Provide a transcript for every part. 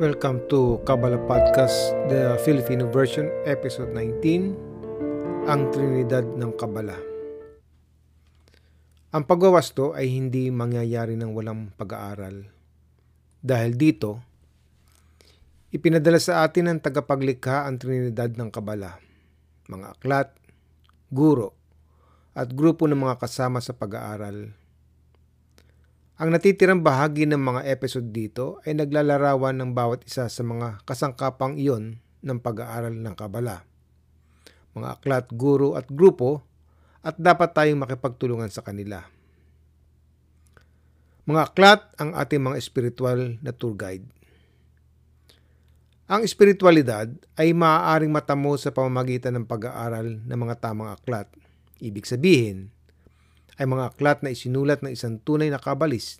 Welcome to Kabbalah Podcast, the Filipino version, episode 19, Ang Trinidad ng Kabbalah. Ang pagwawasto ay hindi mangyayari ng walang pag-aaral. Dahil dito, ipinadala sa atin ng tagapaglikha ang Trinidad ng Kabbalah, mga aklat, guro, at grupo ng mga kasama sa pag-aaral ang natitirang bahagi ng mga episode dito ay naglalarawan ng bawat isa sa mga kasangkapang iyon ng pag-aaral ng Kabala. Mga aklat, guro at grupo at dapat tayong makipagtulungan sa kanila. Mga aklat ang ating mga espiritual na tour guide. Ang espiritualidad ay maaaring matamo sa pamamagitan ng pag-aaral ng mga tamang aklat. Ibig sabihin, ay mga aklat na isinulat ng isang tunay na kabalis.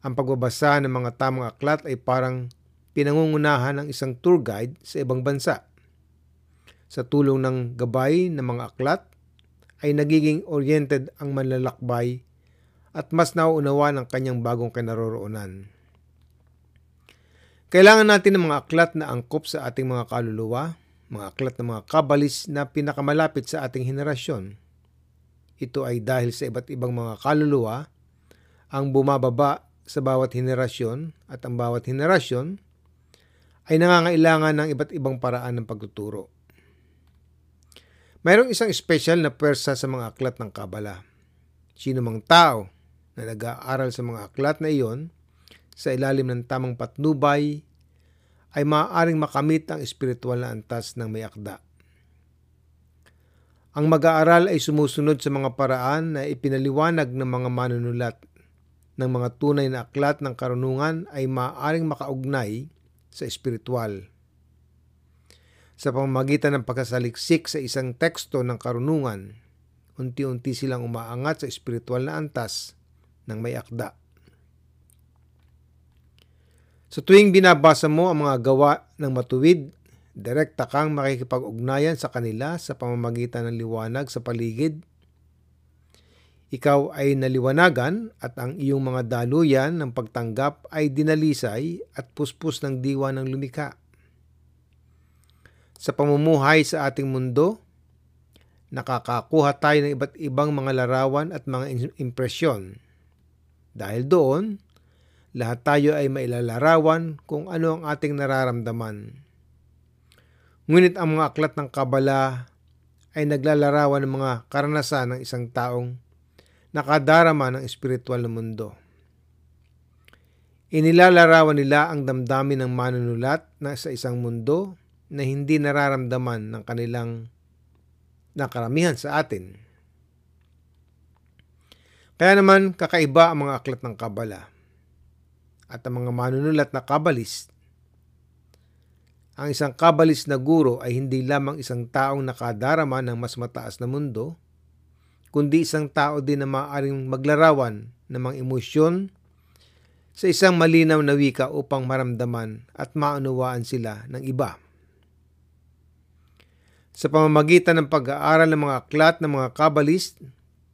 Ang pagbabasa ng mga tamang aklat ay parang pinangungunahan ng isang tour guide sa ibang bansa. Sa tulong ng gabay ng mga aklat, ay nagiging oriented ang manlalakbay at mas nauunawa ng kanyang bagong kinaroroonan. Kailangan natin ng mga aklat na angkop sa ating mga kaluluwa, mga aklat ng mga kabalis na pinakamalapit sa ating henerasyon ito ay dahil sa iba't ibang mga kaluluwa ang bumababa sa bawat henerasyon at ang bawat henerasyon ay nangangailangan ng iba't ibang paraan ng pagtuturo. Mayroong isang espesyal na pwersa sa mga aklat ng Kabala. Sino mang tao na nag-aaral sa mga aklat na iyon sa ilalim ng tamang patnubay ay maaaring makamit ang espiritual na antas ng may akda. Ang mag-aaral ay sumusunod sa mga paraan na ipinaliwanag ng mga manunulat ng mga tunay na aklat ng karunungan ay maaaring makaugnay sa espiritual. Sa pamamagitan ng pagkasaliksik sa isang teksto ng karunungan, unti-unti silang umaangat sa espiritual na antas ng may akda. Sa tuwing binabasa mo ang mga gawa ng matuwid direkta kang makikipag-ugnayan sa kanila sa pamamagitan ng liwanag sa paligid. Ikaw ay naliwanagan at ang iyong mga daluyan ng pagtanggap ay dinalisay at puspos ng diwa ng lumikha. Sa pamumuhay sa ating mundo, nakakakuha tayo ng iba't ibang mga larawan at mga impresyon. Dahil doon, lahat tayo ay mailalarawan kung ano ang ating nararamdaman. Ngunit ang mga aklat ng Kabala ay naglalarawan ng mga karanasan ng isang taong nakadarama ng espiritual na mundo. Inilalarawan nila ang damdamin ng manunulat na sa isang mundo na hindi nararamdaman ng kanilang nakaramihan sa atin. Kaya naman kakaiba ang mga aklat ng Kabala at ang mga manunulat na kabalist ang isang kabalis na guro ay hindi lamang isang taong nakadarama ng mas mataas na mundo, kundi isang tao din na maaaring maglarawan ng mga emosyon sa isang malinaw na wika upang maramdaman at maunawaan sila ng iba. Sa pamamagitan ng pag-aaral ng mga aklat ng mga kabalist,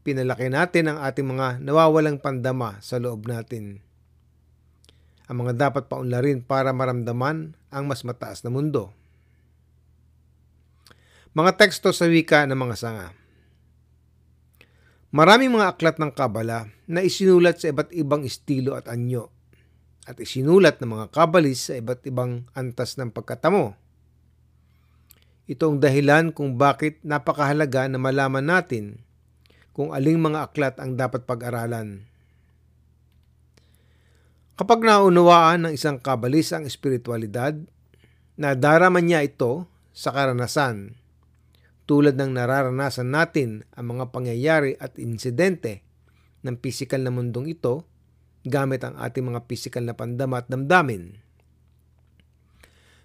pinalaki natin ang ating mga nawawalang pandama sa loob natin ang mga dapat paunlarin para maramdaman ang mas mataas na mundo. Mga teksto sa wika ng mga sanga Maraming mga aklat ng Kabala na isinulat sa iba't ibang estilo at anyo at isinulat ng mga kabalis sa iba't ibang antas ng pagkatamo. Ito ang dahilan kung bakit napakahalaga na malaman natin kung aling mga aklat ang dapat pag-aralan Kapag naunawaan ng isang kabalis ang espiritualidad, nadarama niya ito sa karanasan, tulad ng nararanasan natin ang mga pangyayari at insidente ng pisikal na mundong ito gamit ang ating mga pisikal na pandama at damdamin.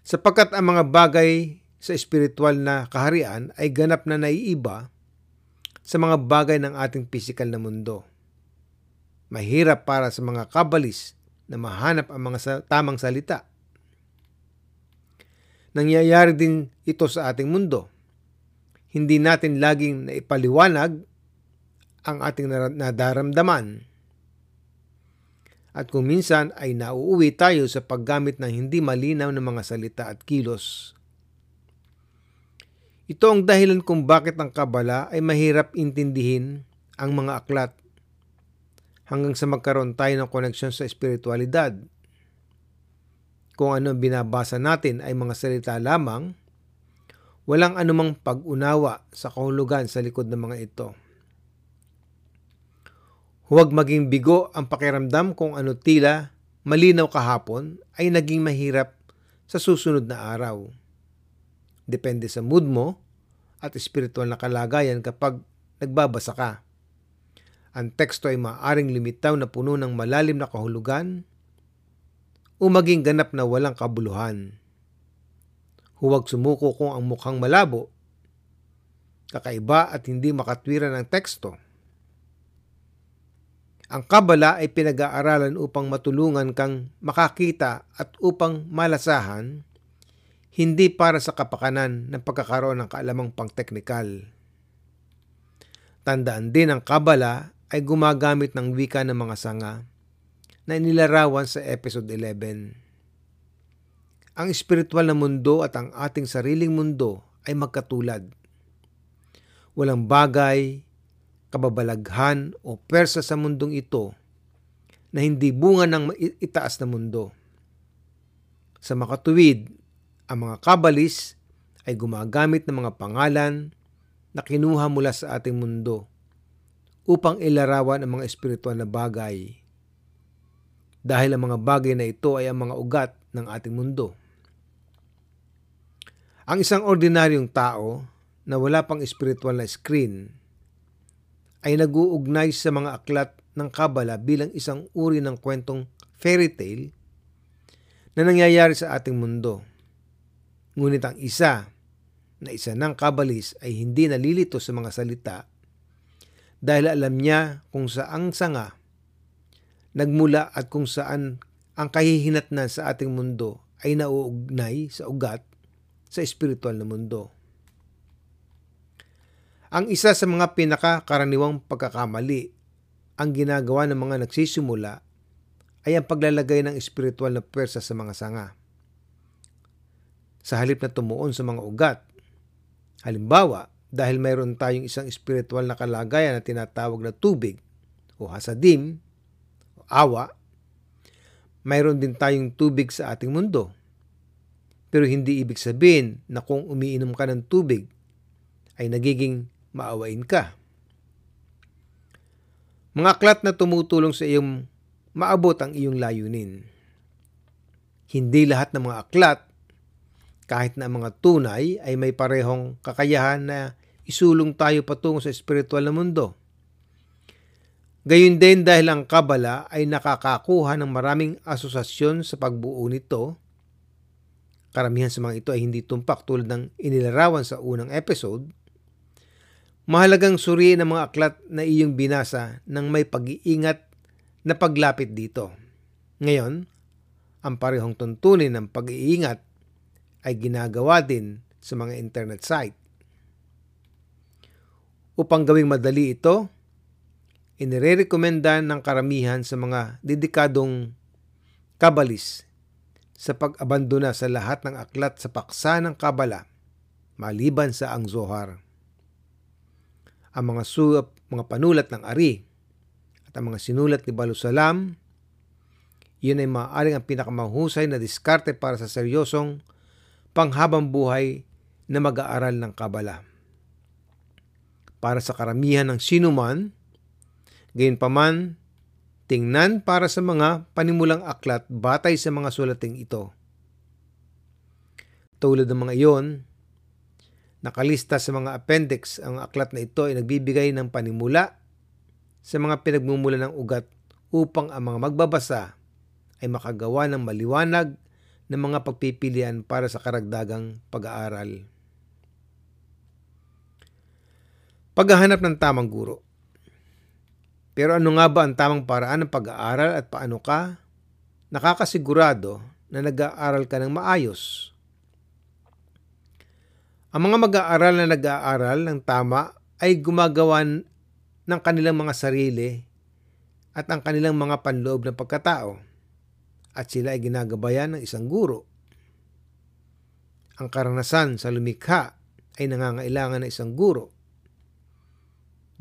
Sapagkat ang mga bagay sa espiritual na kaharian ay ganap na naiiba sa mga bagay ng ating pisikal na mundo. Mahirap para sa mga kabalis na mahanap ang mga sa- tamang salita. Nangyayari din ito sa ating mundo. Hindi natin laging naipaliwanag ang ating nadaramdaman. At kung minsan ay nauuwi tayo sa paggamit ng hindi malinaw ng mga salita at kilos. Ito ang dahilan kung bakit ang kabala ay mahirap intindihin ang mga aklat hanggang sa magkaroon tayo ng koneksyon sa espiritualidad. Kung ano binabasa natin ay mga salita lamang, walang anumang pag-unawa sa kahulugan sa likod ng mga ito. Huwag maging bigo ang pakiramdam kung ano tila malinaw kahapon ay naging mahirap sa susunod na araw. Depende sa mood mo at espiritual na kalagayan kapag nagbabasa ka. Ang teksto ay maaaring limitaw na puno ng malalim na kahulugan o maging ganap na walang kabuluhan. Huwag sumuko kung ang mukhang malabo, kakaiba at hindi makatwiran ng teksto. Ang kabala ay pinag-aaralan upang matulungan kang makakita at upang malasahan hindi para sa kapakanan ng pagkakaroon ng kaalamang pang-teknikal. Tandaan din ang kabala ay gumagamit ng wika ng mga sanga na inilarawan sa episode 11. Ang espiritual na mundo at ang ating sariling mundo ay magkatulad. Walang bagay, kababalaghan o persa sa mundong ito na hindi bunga ng itaas na mundo. Sa makatuwid, ang mga kabalis ay gumagamit ng mga pangalan na kinuha mula sa ating mundo upang ilarawan ang mga espiritual na bagay. Dahil ang mga bagay na ito ay ang mga ugat ng ating mundo. Ang isang ordinaryong tao na wala pang espiritual na screen ay nag-uugnay sa mga aklat ng Kabala bilang isang uri ng kwentong fairy tale na nangyayari sa ating mundo Ngunit ang isa na isa ng kabalis ay hindi nalilito sa mga salita dahil alam niya kung saang sanga nagmula at kung saan ang kahihinatnan sa ating mundo ay nauugnay sa ugat sa espiritual na mundo. Ang isa sa mga pinakakaraniwang pagkakamali ang ginagawa ng mga nagsisimula ay ang paglalagay ng espiritual na pwersa sa mga sanga sa halip na tumuon sa mga ugat. Halimbawa, dahil mayroon tayong isang espiritual na kalagayan na tinatawag na tubig o hasadim o awa, mayroon din tayong tubig sa ating mundo. Pero hindi ibig sabihin na kung umiinom ka ng tubig ay nagiging maawain ka. Mga aklat na tumutulong sa iyong maabot ang iyong layunin. Hindi lahat ng mga aklat kahit na mga tunay ay may parehong kakayahan na isulong tayo patungo sa espiritual na mundo. Gayun din dahil ang Kabala ay nakakakuha ng maraming asosasyon sa pagbuo nito. Karamihan sa mga ito ay hindi tumpak tulad ng inilarawan sa unang episode. Mahalagang suriin ang mga aklat na iyong binasa ng may pag-iingat na paglapit dito. Ngayon, ang parehong tuntunin ng pag-iingat ay ginagawa din sa mga internet site. Upang gawing madali ito, inirerekomenda ng karamihan sa mga dedikadong kabalis sa pag-abandona sa lahat ng aklat sa paksa ng kabala maliban sa ang Zohar. Ang mga suap, mga panulat ng Ari at ang mga sinulat ni Balusalam, yun ay maaaring ang pinakamahusay na diskarte para sa seryosong panghabang buhay na mag-aaral ng Kabala. Para sa karamihan ng sinuman, gayon paman, tingnan para sa mga panimulang aklat batay sa mga sulating ito. Tulad ng mga iyon, nakalista sa mga appendix ang aklat na ito ay nagbibigay ng panimula sa mga pinagmumula ng ugat upang ang mga magbabasa ay makagawa ng maliwanag ng mga pagpipilian para sa karagdagang pag-aaral. Paghahanap ng tamang guro. Pero ano nga ba ang tamang paraan ng pag-aaral at paano ka nakakasigurado na nag-aaral ka ng maayos? Ang mga mag-aaral na nag-aaral ng tama ay gumagawa ng kanilang mga sarili at ang kanilang mga panloob na pagkatao at sila ay ginagabayan ng isang guro. Ang karanasan sa lumikha ay nangangailangan ng isang guro.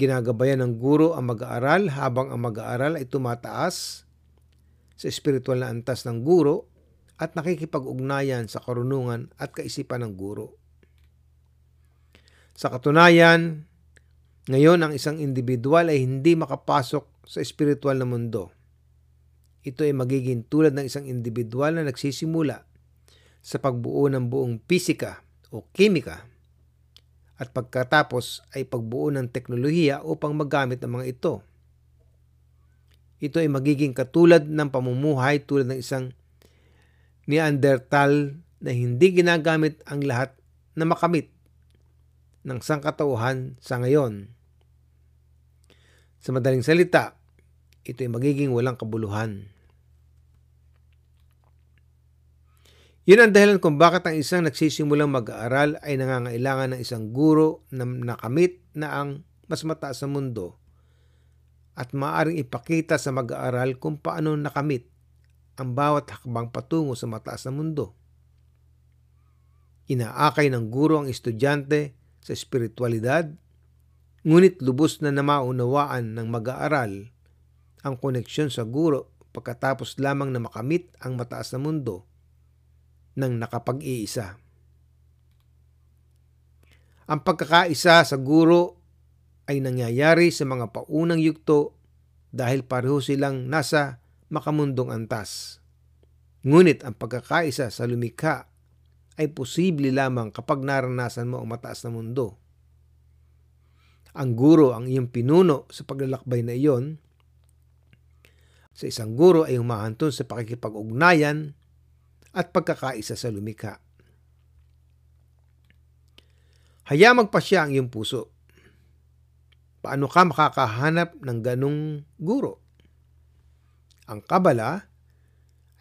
Ginagabayan ng guro ang mag-aaral habang ang mag-aaral ay tumataas sa espiritual na antas ng guro at nakikipag-ugnayan sa karunungan at kaisipan ng guro. Sa katunayan, ngayon ang isang individual ay hindi makapasok sa espiritual na mundo. Ito ay magiging tulad ng isang individual na nagsisimula sa pagbuo ng buong pisika o kimika at pagkatapos ay pagbuo ng teknolohiya upang magamit ang mga ito. Ito ay magiging katulad ng pamumuhay tulad ng isang Neanderthal na hindi ginagamit ang lahat na makamit ng sangkatauhan sa ngayon. Sa madaling salita, ito ay magiging walang kabuluhan. Yun ang dahilan kung bakit ang isang nagsisimulang mag-aaral ay nangangailangan ng isang guro na nakamit na ang mas mataas sa mundo at maaring ipakita sa mag-aaral kung paano nakamit ang bawat hakbang patungo sa mataas na mundo. Inaakay ng guro ang estudyante sa espiritualidad, ngunit lubos na namaunawaan ng mag-aaral ang koneksyon sa guro pagkatapos lamang na makamit ang mataas na mundo ng nakapag-iisa. Ang pagkakaisa sa guro ay nangyayari sa mga paunang yugto dahil pareho silang nasa makamundong antas. Ngunit ang pagkakaisa sa lumikha ay posible lamang kapag naranasan mo ang mataas na mundo. Ang guro ang iyong pinuno sa paglalakbay na iyon. Sa isang guro ay humahanton sa pakikipag-ugnayan at pagkakaisa sa lumikha. Haya magpasya ang iyong puso. Paano ka makakahanap ng ganong guro? Ang kabala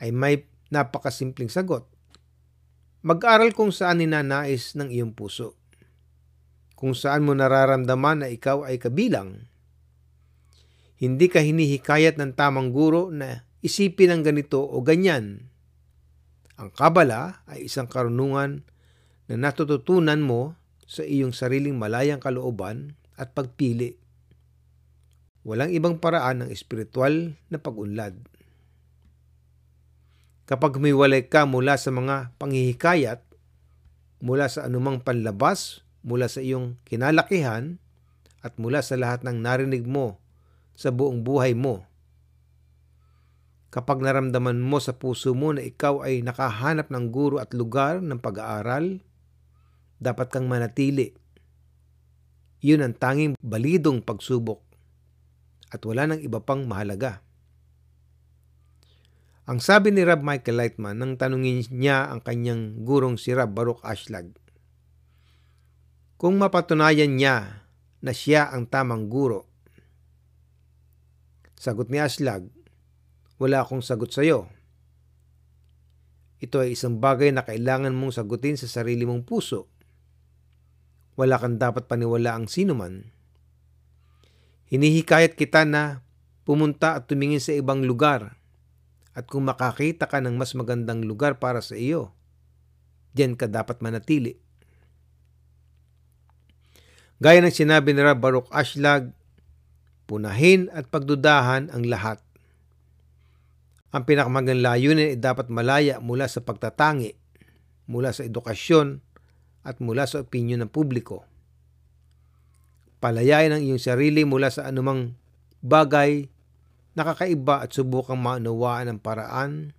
ay may napakasimpleng sagot. Mag-aral kung saan ninanais ng iyong puso. Kung saan mo nararamdaman na ikaw ay kabilang. Hindi ka hinihikayat ng tamang guro na isipin ang ganito o ganyan ang kabala ay isang karunungan na natututunan mo sa iyong sariling malayang kalooban at pagpili. Walang ibang paraan ng espiritual na pag-unlad. Kapag humiwalay ka mula sa mga panghihikayat, mula sa anumang panlabas, mula sa iyong kinalakihan, at mula sa lahat ng narinig mo sa buong buhay mo, Kapag naramdaman mo sa puso mo na ikaw ay nakahanap ng guro at lugar ng pag-aaral, dapat kang manatili. Yun ang tanging balidong pagsubok at wala nang iba pang mahalaga. Ang sabi ni Rab Michael Lightman nang tanungin niya ang kanyang gurong si Rab Baruch Ashlag, kung mapatunayan niya na siya ang tamang guro. Sagot ni Ashlag, wala akong sagot sa iyo. Ito ay isang bagay na kailangan mong sagutin sa sarili mong puso. Wala kang dapat paniwala ang sino man. Hinihikayat kita na pumunta at tumingin sa ibang lugar at kung makakita ka ng mas magandang lugar para sa iyo, diyan ka dapat manatili. Gaya ng sinabi ni Rab Ashlag, punahin at pagdudahan ang lahat. Ang pinakamagandang layunin ay dapat malaya mula sa pagtatangi, mula sa edukasyon, at mula sa opinyon ng publiko. Palayain ang iyong sarili mula sa anumang bagay na kakaiba at subukang maunawaan ang paraan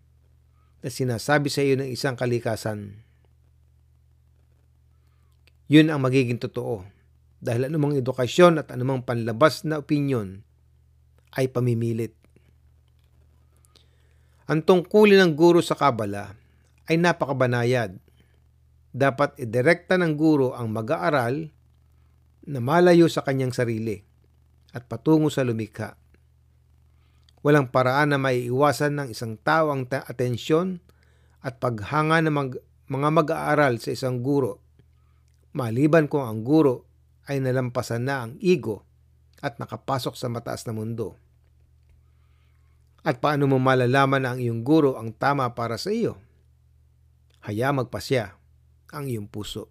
na sinasabi sa iyo ng isang kalikasan. Yun ang magiging totoo dahil anumang edukasyon at anumang panlabas na opinyon ay pamimilit. Ang tungkulin ng guro sa Kabala ay napakabanayad. Dapat idirekta ng guro ang mag-aaral na malayo sa kanyang sarili at patungo sa lumikha. Walang paraan na maiiwasan ng isang tao ang atensyon at paghanga ng mag- mga mag-aaral sa isang guro maliban kung ang guro ay nalampasan na ang ego at nakapasok sa mataas na mundo. At paano mo malalaman na ang iyong guro ang tama para sa iyo? Haya magpasya ang iyong puso.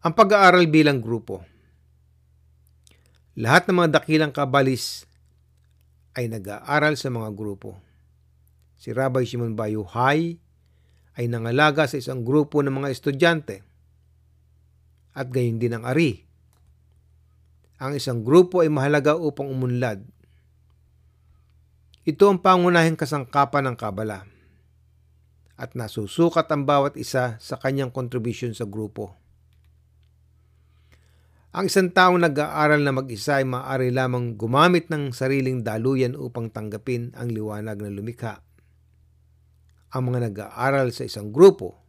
Ang pag-aaral bilang grupo. Lahat ng mga dakilang kabalis ay nag-aaral sa mga grupo. Si Rabbi Shimon Bayuhay ay nangalaga sa isang grupo ng mga estudyante at gayon din ang ari. Ang isang grupo ay mahalaga upang umunlad. Ito ang pangunahing kasangkapan ng kabala at nasusukat ang bawat isa sa kanyang contribution sa grupo. Ang isang taong nag-aaral na mag-isa ay maaari lamang gumamit ng sariling daluyan upang tanggapin ang liwanag na lumikha. Ang mga nag-aaral sa isang grupo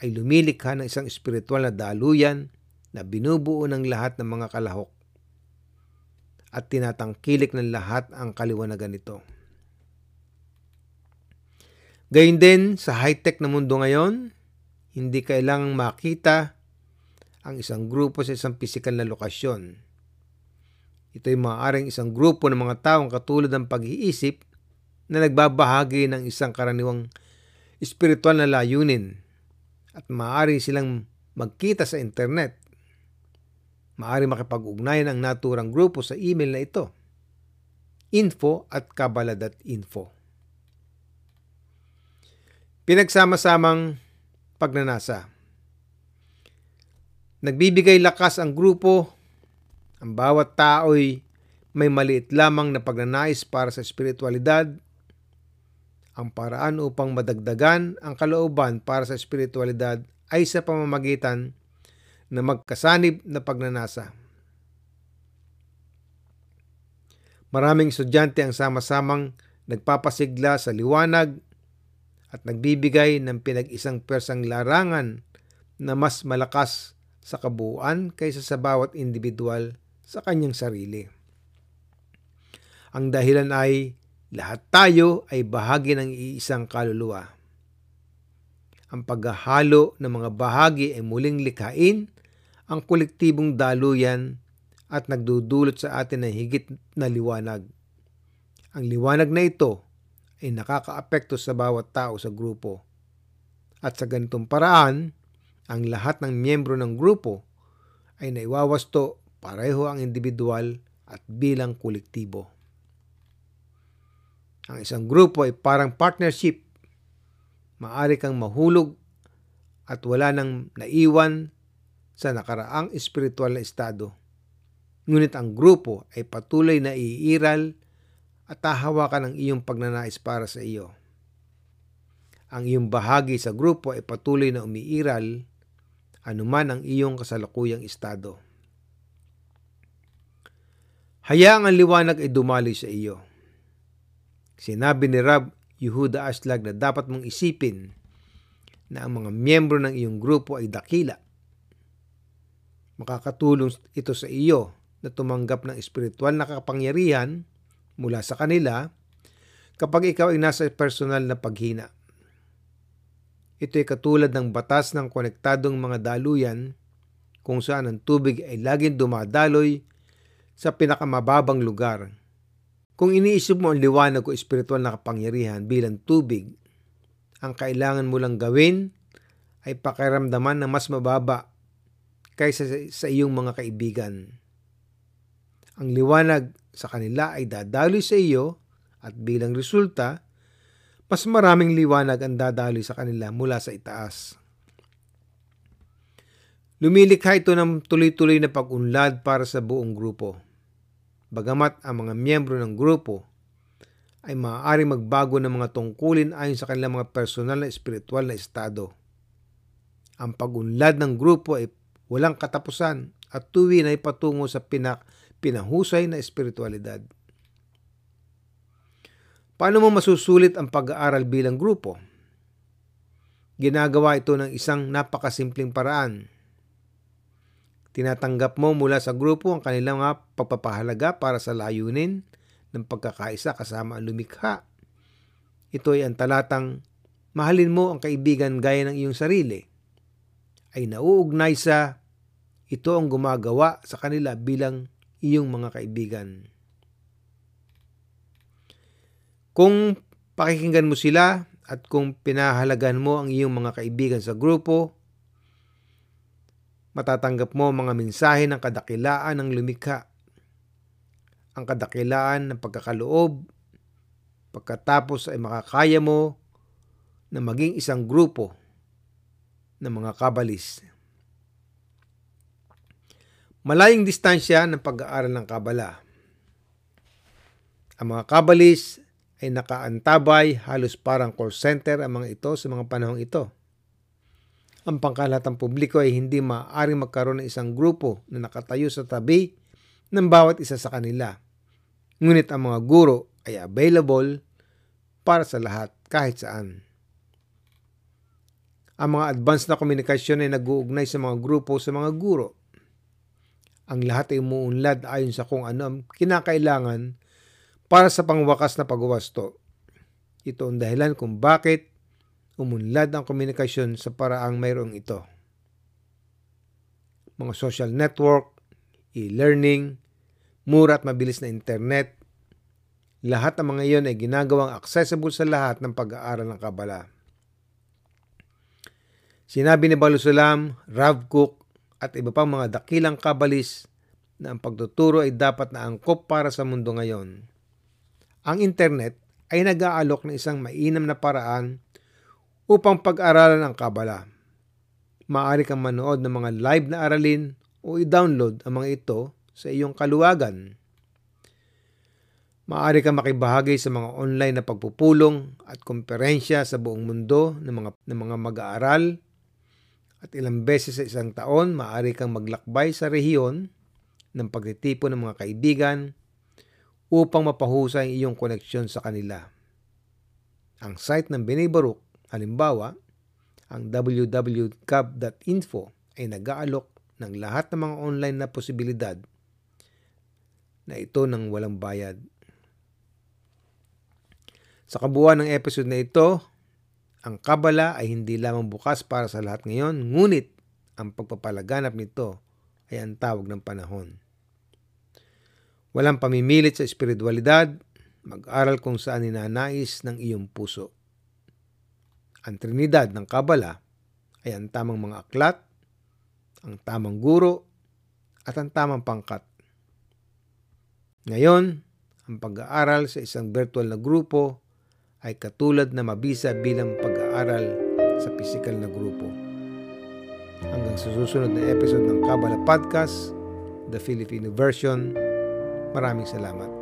ay lumilikha ng isang espiritual na daluyan na binubuo ng lahat ng mga kalahok at tinatangkilik ng lahat ang kaliwanagan nito. Gayun din sa high-tech na mundo ngayon, hindi kailangang makita ang isang grupo sa isang pisikal na lokasyon. Ito ay maaaring isang grupo ng mga taong katulad ng pag-iisip na nagbabahagi ng isang karaniwang espiritual na layunin at maaari silang magkita sa internet. Maaari makipag-ugnayan ang naturang grupo sa email na ito. info at kabala.info Pinagsama-samang pagnanasa. Nagbibigay lakas ang grupo. Ang bawat tao'y may maliit lamang na pagnanais para sa espiritualidad ang paraan upang madagdagan ang kalooban para sa espiritualidad ay sa pamamagitan na magkasanib na pagnanasa. Maraming estudyante ang sama-samang nagpapasigla sa liwanag at nagbibigay ng pinag-isang persang larangan na mas malakas sa kabuuan kaysa sa bawat individual sa kanyang sarili. Ang dahilan ay lahat tayo ay bahagi ng iisang kaluluwa. Ang paghahalo ng mga bahagi ay muling likhain ang kolektibong daluyan at nagdudulot sa atin ng higit na liwanag. Ang liwanag na ito ay nakakaapekto sa bawat tao sa grupo. At sa ganitong paraan, ang lahat ng miyembro ng grupo ay naiwawasto pareho ang individual at bilang kolektibo. Ang isang grupo ay parang partnership. Maari kang mahulog at wala nang naiwan sa nakaraang espiritual na estado. Ngunit ang grupo ay patuloy na iiral at hahawakan ang iyong pagnanais para sa iyo. Ang iyong bahagi sa grupo ay patuloy na umiiral anuman ang iyong kasalukuyang estado. Hayaang ang liwanag ay dumaloy sa iyo. Sinabi ni Rab Yehuda Aslag na dapat mong isipin na ang mga miyembro ng iyong grupo ay dakila. Makakatulong ito sa iyo na tumanggap ng espiritual na kapangyarihan mula sa kanila kapag ikaw ay nasa personal na paghina. Ito ay katulad ng batas ng konektadong mga daluyan kung saan ang tubig ay laging dumadaloy sa pinakamababang lugar kung iniisip mo ang liwanag o espiritual na kapangyarihan bilang tubig, ang kailangan mo lang gawin ay pakiramdaman na mas mababa kaysa sa iyong mga kaibigan. Ang liwanag sa kanila ay dadaloy sa iyo at bilang resulta, mas maraming liwanag ang dadaloy sa kanila mula sa itaas. Lumilikha ito ng tuloy-tuloy na pag-unlad para sa buong grupo. Bagamat ang mga miyembro ng grupo ay maaari magbago ng mga tungkulin ayon sa kanilang mga personal na espiritual na estado. Ang pagunlad ng grupo ay walang katapusan at tuwi na ipatungo sa pinak pinahusay na espiritualidad. Paano mo masusulit ang pag-aaral bilang grupo? Ginagawa ito ng isang napakasimpleng paraan Tinatanggap mo mula sa grupo ang kanilang mga pagpapahalaga para sa layunin ng pagkakaisa kasama ang lumikha. Ito ay ang talatang mahalin mo ang kaibigan gaya ng iyong sarili ay nauugnay sa ito ang gumagawa sa kanila bilang iyong mga kaibigan. Kung pakikinggan mo sila at kung pinahalagan mo ang iyong mga kaibigan sa grupo, matatanggap mo mga mensahe ng kadakilaan ng lumikha. Ang kadakilaan ng pagkakaloob, pagkatapos ay makakaya mo na maging isang grupo ng mga kabalis. Malayong distansya ng pag-aaral ng kabala. Ang mga kabalis ay nakaantabay halos parang call center ang mga ito sa mga panahong ito. Ang pangkalatang publiko ay hindi maaaring magkaroon ng isang grupo na nakatayo sa tabi ng bawat isa sa kanila. Ngunit ang mga guro ay available para sa lahat kahit saan. Ang mga advanced na komunikasyon ay nag-uugnay sa mga grupo sa mga guro. Ang lahat ay umuunlad ayon sa kung ano ang kinakailangan para sa pangwakas na pagwasto. Ito ang dahilan kung bakit umunlad ang komunikasyon sa paraang mayroong ito. Mga social network, e-learning, mura at mabilis na internet, lahat ng mga iyon ay ginagawang accessible sa lahat ng pag-aaral ng Kabala. Sinabi ni Balusulam, Rav Cook at iba pang mga dakilang kabalis na ang pagtuturo ay dapat na angkop para sa mundo ngayon. Ang internet ay nag-aalok ng isang mainam na paraan upang pag-aralan ang kabala. Maaari kang manood ng mga live na aralin o i-download ang mga ito sa iyong kaluwagan. Maaari kang makibahagi sa mga online na pagpupulong at komperensya sa buong mundo ng mga, ng mga mag-aaral at ilang beses sa isang taon, maaari kang maglakbay sa rehiyon ng pagtitipon ng mga kaibigan upang mapahusay ang iyong koneksyon sa kanila. Ang site ng B'nai Baruch, halimbawa, ang www.cab.info ay nag-aalok ng lahat ng mga online na posibilidad na ito ng walang bayad. Sa kabuuan ng episode na ito, ang kabala ay hindi lamang bukas para sa lahat ngayon, ngunit ang pagpapalaganap nito ay ang tawag ng panahon. Walang pamimilit sa espiritualidad, mag-aral kung saan ninanais ng iyong puso. Ang Trinidad ng Kabala ay ang tamang mga aklat, ang tamang guro, at ang tamang pangkat. Ngayon, ang pag-aaral sa isang virtual na grupo ay katulad na mabisa bilang pag-aaral sa pisikal na grupo. Hanggang sa susunod na episode ng Kabala Podcast, the Filipino version, maraming salamat.